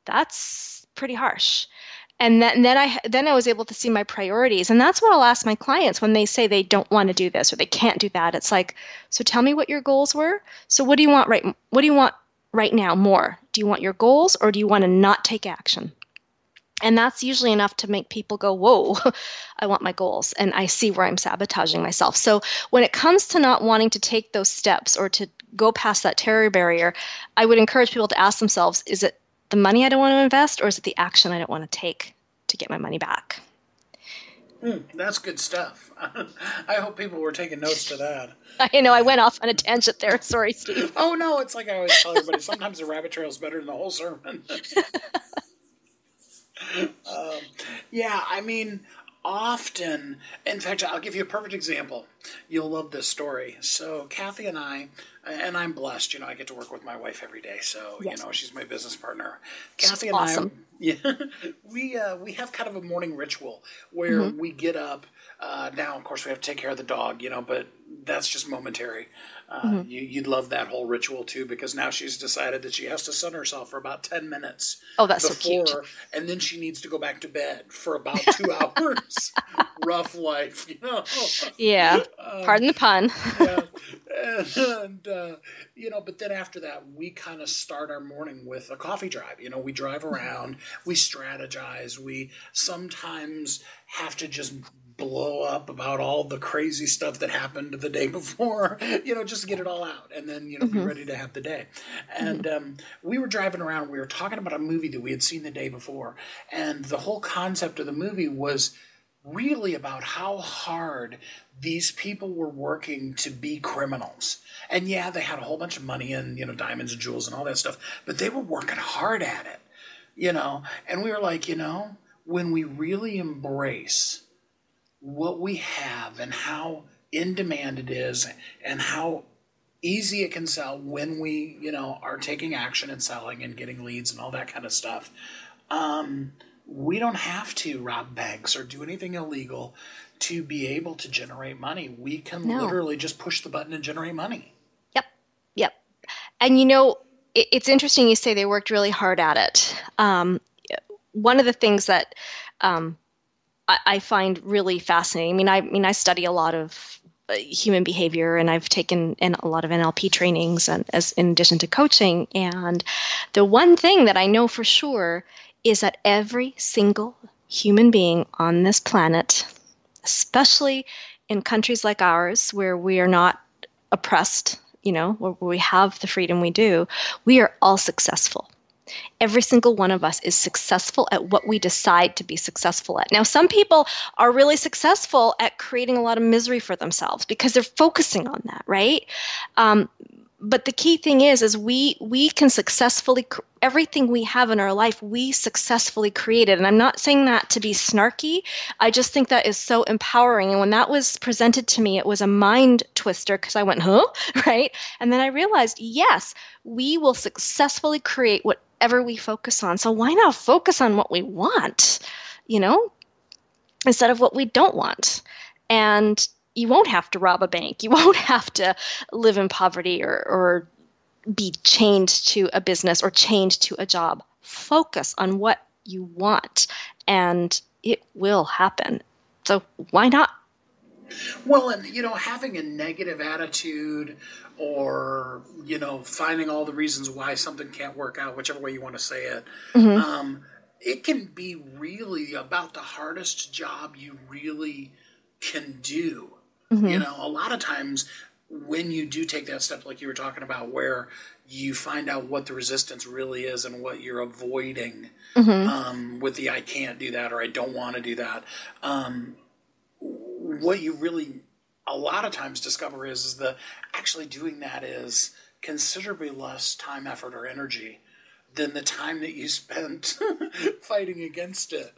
that's pretty harsh and then, then I then I was able to see my priorities, and that's what I'll ask my clients when they say they don't want to do this or they can't do that. It's like, so tell me what your goals were. So what do you want right? What do you want right now more? Do you want your goals or do you want to not take action? And that's usually enough to make people go, whoa, I want my goals. And I see where I'm sabotaging myself. So when it comes to not wanting to take those steps or to go past that terror barrier, I would encourage people to ask themselves, is it the money I don't want to invest, or is it the action I don't want to take to get my money back? Mm, that's good stuff. I hope people were taking notes to that. I know I went off on a tangent there. Sorry, Steve. Oh no, it's like I always tell everybody. Sometimes the rabbit trail is better than the whole sermon. um, yeah, I mean, often, in fact, I'll give you a perfect example. You'll love this story. So, Kathy and I, and I'm blessed, you know, I get to work with my wife every day. So, yes. you know, she's my business partner. Kathy and awesome. I, yeah, we uh, we have kind of a morning ritual where mm-hmm. we get up. Uh, now, of course, we have to take care of the dog, you know, but that's just momentary. Uh, mm-hmm. you, would love that whole ritual too, because now she's decided that she has to sun herself for about ten minutes. Oh, that's before, so cute. And then she needs to go back to bed for about two hours. Rough life, you know. Yeah. Um, Pardon the pun. yeah. And, uh, you know, but then after that, we kind of start our morning with a coffee drive. You know, we drive around, we strategize, we sometimes have to just blow up about all the crazy stuff that happened the day before, you know, just to get it all out and then, you know, mm-hmm. be ready to have the day. And mm-hmm. um, we were driving around, we were talking about a movie that we had seen the day before. And the whole concept of the movie was really about how hard these people were working to be criminals. And yeah, they had a whole bunch of money and, you know, diamonds and jewels and all that stuff, but they were working hard at it, you know. And we were like, you know, when we really embrace what we have and how in demand it is and how easy it can sell when we you know are taking action and selling and getting leads and all that kind of stuff. Um, we don't have to rob banks or do anything illegal to be able to generate money. We can no. literally just push the button and generate money. Yep. Yep. And you know it, it's interesting you say they worked really hard at it. Um, one of the things that um, I, find really fascinating. I mean, I, I mean, I study a lot of uh, human behavior and I've taken in a lot of NLP trainings and as in addition to coaching and the one thing that I know for sure is that every single human being on this planet especially in countries like ours where we are not oppressed you know where we have the freedom we do we are all successful Every single one of us is successful at what we decide to be successful at. Now, some people are really successful at creating a lot of misery for themselves because they're focusing on that, right? Um, but the key thing is is we we can successfully everything we have in our life we successfully created and i'm not saying that to be snarky. I just think that is so empowering. And when that was presented to me it was a mind twister because i went huh? Right? And then i realized yes we will successfully create whatever we focus on so why not focus on what we want you know instead of what we don't want and you won't have to rob a bank. You won't have to live in poverty or, or be chained to a business or chained to a job. Focus on what you want, and it will happen. So why not? Well, and you know, having a negative attitude or you know, finding all the reasons why something can't work out, whichever way you want to say it, mm-hmm. um, it can be really about the hardest job you really can do. Mm-hmm. You know, a lot of times when you do take that step, like you were talking about, where you find out what the resistance really is and what you're avoiding mm-hmm. um, with the I can't do that or I don't want to do that. Um, what you really a lot of times discover is, is that actually doing that is considerably less time, effort, or energy than the time that you spent fighting against it.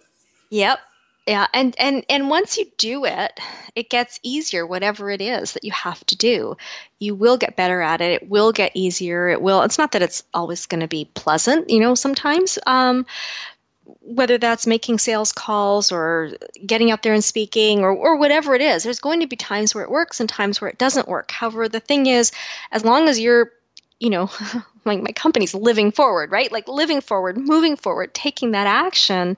Yep. Yeah, and and and once you do it, it gets easier whatever it is that you have to do. You will get better at it. It will get easier. It will it's not that it's always going to be pleasant, you know, sometimes um whether that's making sales calls or getting out there and speaking or, or whatever it is, there's going to be times where it works and times where it doesn't work. However, the thing is, as long as you're, you know, like my company's living forward, right? Like living forward, moving forward, taking that action,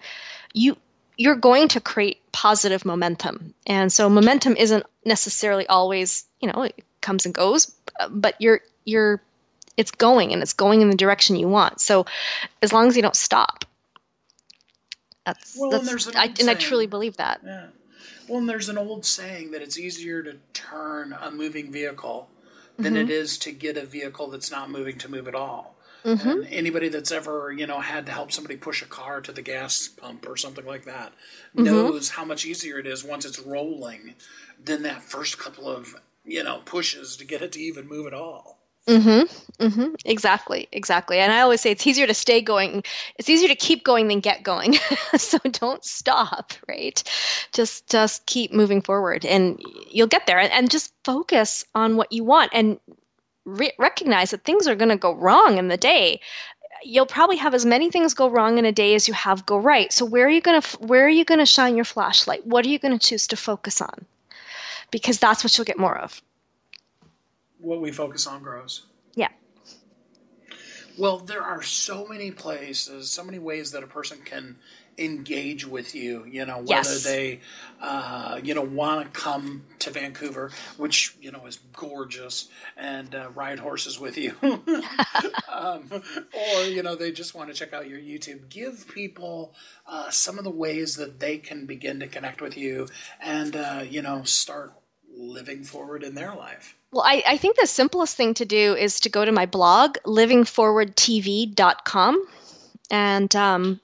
you you're going to create positive momentum. And so momentum isn't necessarily always, you know, it comes and goes, but you're you're it's going and it's going in the direction you want. So as long as you don't stop. That's well, that's and, I, and I truly believe that. Yeah. Well, and there's an old saying that it's easier to turn a moving vehicle than mm-hmm. it is to get a vehicle that's not moving to move at all. Mm-hmm. And anybody that's ever, you know, had to help somebody push a car to the gas pump or something like that mm-hmm. knows how much easier it is once it's rolling than that first couple of, you know, pushes to get it to even move at all. Mm-hmm. Mm-hmm. Exactly. Exactly. And I always say it's easier to stay going. It's easier to keep going than get going. so don't stop. Right. Just just keep moving forward, and you'll get there. And, and just focus on what you want, and re- recognize that things are going to go wrong in the day you'll probably have as many things go wrong in a day as you have go right so where are you going to where are you going to shine your flashlight what are you going to choose to focus on because that's what you'll get more of what we focus on grows yeah well there are so many places so many ways that a person can engage with you. You know, whether yes. they, uh, you know, want to come to Vancouver, which you know is gorgeous, and uh, ride horses with you, um, or you know they just want to check out your YouTube. Give people uh, some of the ways that they can begin to connect with you, and uh, you know start living forward in their life. Well, I, I think the simplest thing to do is to go to my blog, livingforwardtv.com. And um,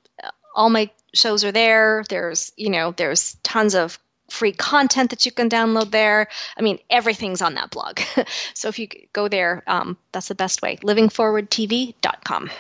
all my shows are there. There's, you know, there's tons of free content that you can download there. I mean, everything's on that blog. so if you go there, um, that's the best way. Livingforwardtv.com.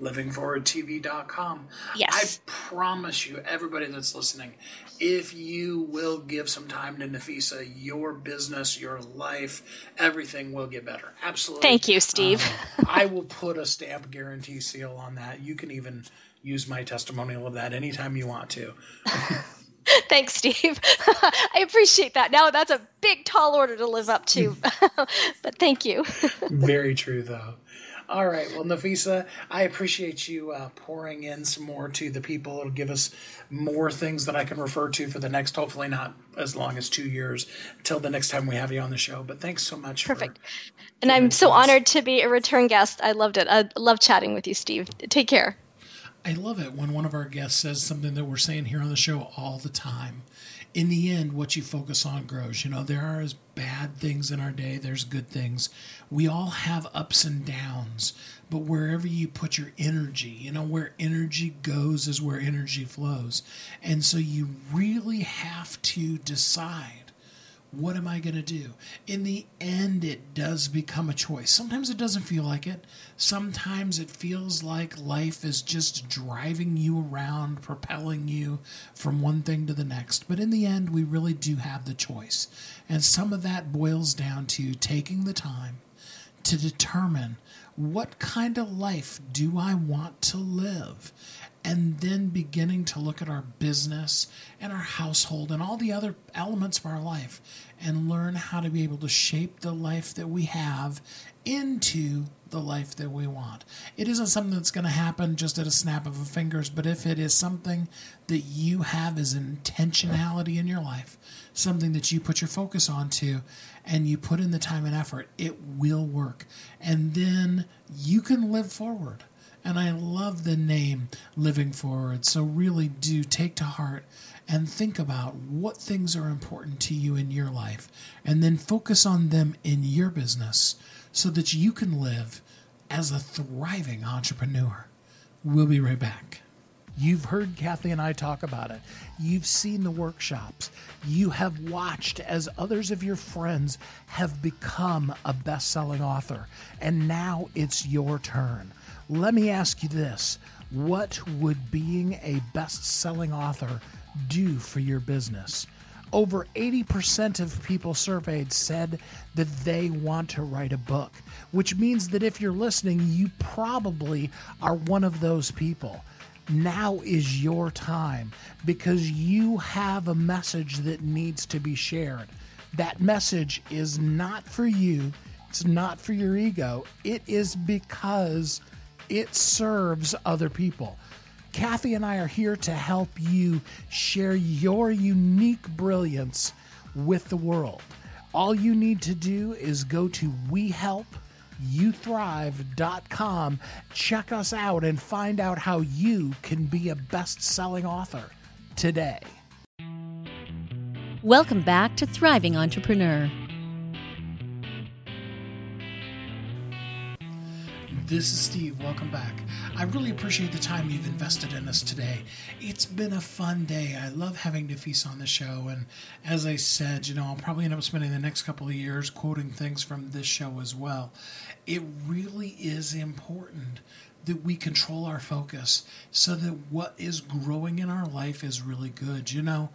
Livingforwardtv.com. Yes. I promise you, everybody that's listening, if you will give some time to Nafissa, your business, your life, everything will get better. Absolutely. Thank you, Steve. Um, I will put a stamp guarantee seal on that. You can even use my testimonial of that anytime you want to. Thanks, Steve. I appreciate that. Now that's a big, tall order to live up to, but thank you. Very true, though. All right. Well, Nafissa, I appreciate you uh, pouring in some more to the people. It'll give us more things that I can refer to for the next, hopefully not as long as two years, until the next time we have you on the show. But thanks so much. Perfect. and I'm so honored to be a return guest. I loved it. I love chatting with you, Steve. Take care. I love it when one of our guests says something that we're saying here on the show all the time. In the end, what you focus on grows. You know, there are as bad things in our day, there's good things. We all have ups and downs, but wherever you put your energy, you know, where energy goes is where energy flows. And so you really have to decide What am I going to do? In the end, it does become a choice. Sometimes it doesn't feel like it. Sometimes it feels like life is just driving you around, propelling you from one thing to the next. But in the end, we really do have the choice. And some of that boils down to taking the time to determine what kind of life do I want to live? And then beginning to look at our business and our household and all the other elements of our life and learn how to be able to shape the life that we have into the life that we want. It isn't something that's going to happen just at a snap of the fingers, but if it is something that you have as intentionality in your life, something that you put your focus onto and you put in the time and effort, it will work. And then you can live forward. And I love the name Living Forward. So really do take to heart and think about what things are important to you in your life and then focus on them in your business so that you can live as a thriving entrepreneur. We'll be right back. You've heard Kathy and I talk about it. You've seen the workshops. You have watched as others of your friends have become a best selling author. And now it's your turn. Let me ask you this What would being a best selling author do for your business? Over 80% of people surveyed said that they want to write a book, which means that if you're listening, you probably are one of those people. Now is your time because you have a message that needs to be shared. That message is not for you, it's not for your ego, it is because it serves other people. Kathy and I are here to help you share your unique brilliance with the world. All you need to do is go to WeHelpYouThrive.com, check us out, and find out how you can be a best selling author today. Welcome back to Thriving Entrepreneur. This is Steve. Welcome back. I really appreciate the time you've invested in us today. It's been a fun day. I love having Nafissa on the show. And as I said, you know, I'll probably end up spending the next couple of years quoting things from this show as well. It really is important that we control our focus so that what is growing in our life is really good. You know,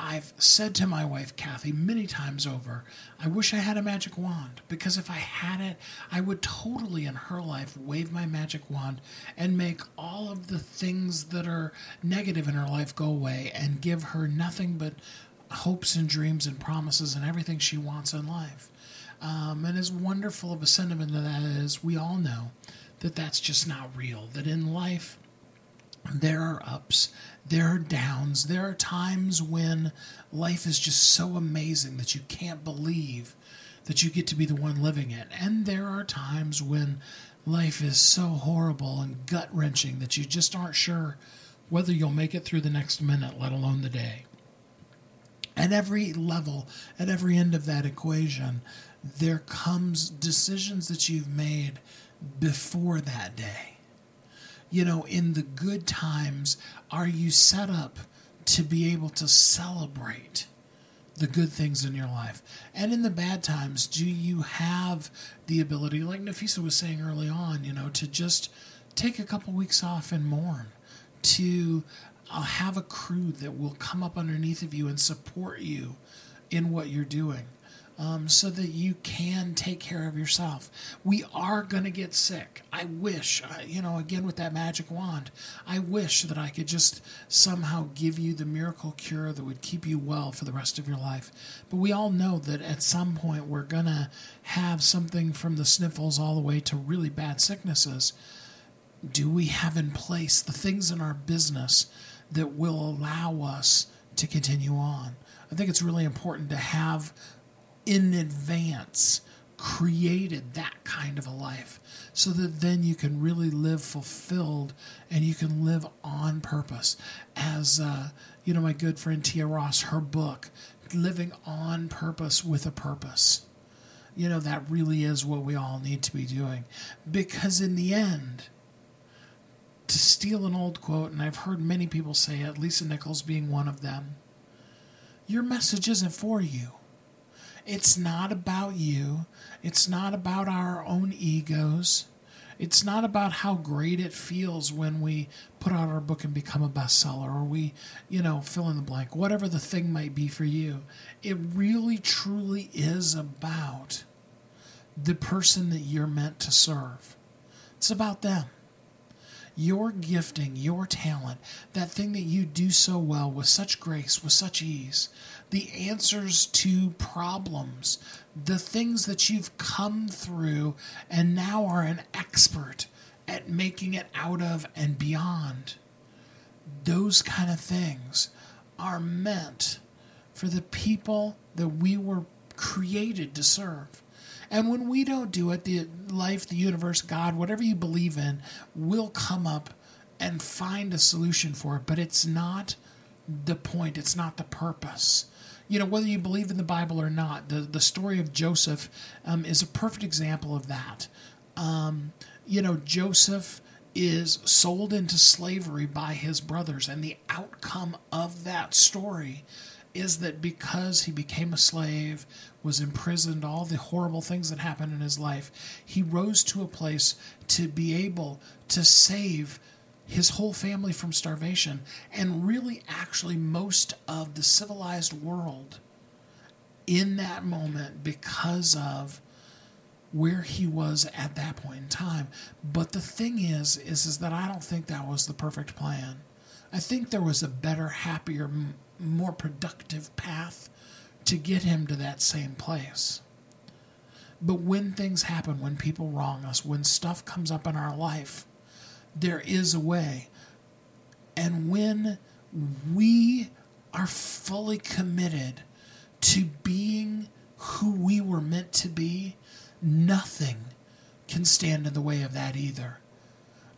I've said to my wife, Kathy, many times over, I wish I had a magic wand because if I had it, I would totally in her life wave my magic wand and make all of the things that are negative in her life go away and give her nothing but hopes and dreams and promises and everything she wants in life. Um, and as wonderful of a sentiment that is, we all know that that's just not real, that in life, there are ups, there are downs, there are times when life is just so amazing that you can't believe that you get to be the one living it. And there are times when life is so horrible and gut wrenching that you just aren't sure whether you'll make it through the next minute, let alone the day. At every level, at every end of that equation, there comes decisions that you've made before that day you know, in the good times, are you set up to be able to celebrate the good things in your life? And in the bad times, do you have the ability, like Nafissa was saying early on, you know, to just take a couple weeks off and mourn, to uh, have a crew that will come up underneath of you and support you in what you're doing? Um, so that you can take care of yourself. We are going to get sick. I wish, uh, you know, again with that magic wand, I wish that I could just somehow give you the miracle cure that would keep you well for the rest of your life. But we all know that at some point we're going to have something from the sniffles all the way to really bad sicknesses. Do we have in place the things in our business that will allow us to continue on? I think it's really important to have in advance created that kind of a life so that then you can really live fulfilled and you can live on purpose. As uh, you know my good friend tia ross her book living on purpose with a purpose. You know that really is what we all need to be doing. Because in the end to steal an old quote and i've heard many people say it lisa nichols being one of them your message isn't for you It's not about you. It's not about our own egos. It's not about how great it feels when we put out our book and become a bestseller or we, you know, fill in the blank, whatever the thing might be for you. It really truly is about the person that you're meant to serve. It's about them. Your gifting, your talent, that thing that you do so well with such grace, with such ease, the answers to problems, the things that you've come through and now are an expert at making it out of and beyond. Those kind of things are meant for the people that we were created to serve. And when we don't do it, the life, the universe, God, whatever you believe in, will come up and find a solution for it. But it's not the point, it's not the purpose you know, whether you believe in the Bible or not, the, the story of Joseph um, is a perfect example of that. Um, you know, Joseph is sold into slavery by his brothers, and the outcome of that story is that because he became a slave, was imprisoned, all the horrible things that happened in his life, he rose to a place to be able to save his whole family from starvation, and really, actually, most of the civilized world in that moment because of where he was at that point in time. But the thing is, is, is that I don't think that was the perfect plan. I think there was a better, happier, more productive path to get him to that same place. But when things happen, when people wrong us, when stuff comes up in our life, there is a way. And when we are fully committed to being who we were meant to be, nothing can stand in the way of that either.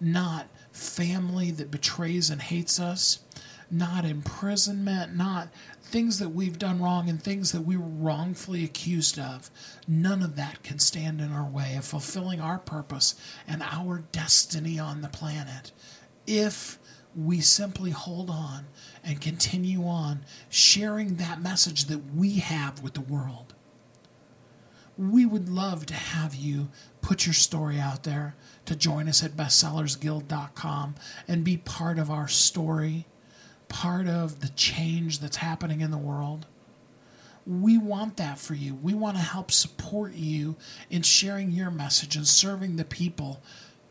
Not family that betrays and hates us, not imprisonment, not things that we've done wrong and things that we were wrongfully accused of. None of that can stand in our way of fulfilling our purpose and our destiny on the planet if we simply hold on and continue on sharing that message that we have with the world. We would love to have you put your story out there, to join us at bestsellersguild.com and be part of our story part of the change that's happening in the world. We want that for you. We want to help support you in sharing your message and serving the people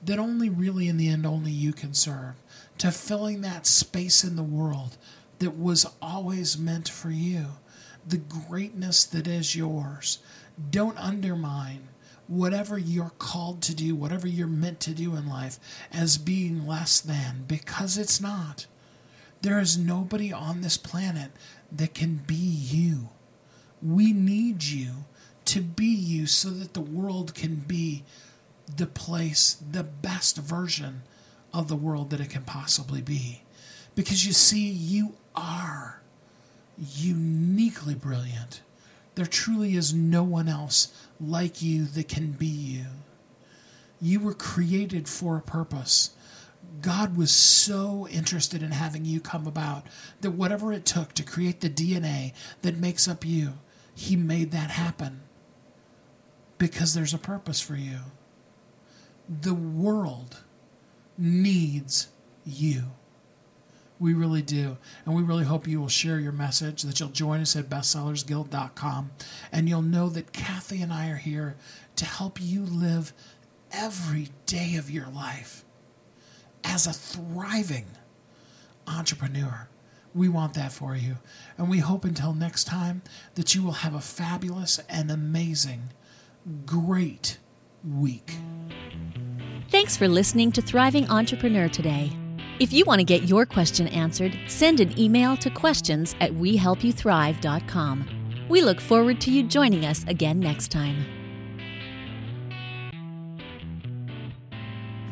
that only really, in the end, only you can serve, to filling that space in the world that was always meant for you, the greatness that is yours. Don't undermine whatever you're called to do, whatever you're meant to do in life, as being less than, because it's not. There is nobody on this planet that can be you. We need you to be you so that the world can be the place, the best version of the world that it can possibly be. Because you see, you are uniquely brilliant. There truly is no one else like you that can be you. You were created for a purpose. God was so interested in having you come about that whatever it took to create the DNA that makes up you, He made that happen because there's a purpose for you. The world needs you. We really do. And we really hope you will share your message, that you'll join us at bestsellersguild.com, and you'll know that Kathy and I are here to help you live every day of your life as a thriving entrepreneur. We want that for you. And we hope until next time that you will have a fabulous and amazing, great week. Thanks for listening to Thriving Entrepreneur today. If you want to get your question answered, send an email to questions at wehelpyouthrive.com. We look forward to you joining us again next time.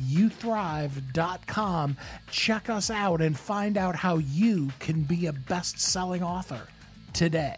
WeHelpYouThrive.com, check us out, and find out how you can be a best selling author today.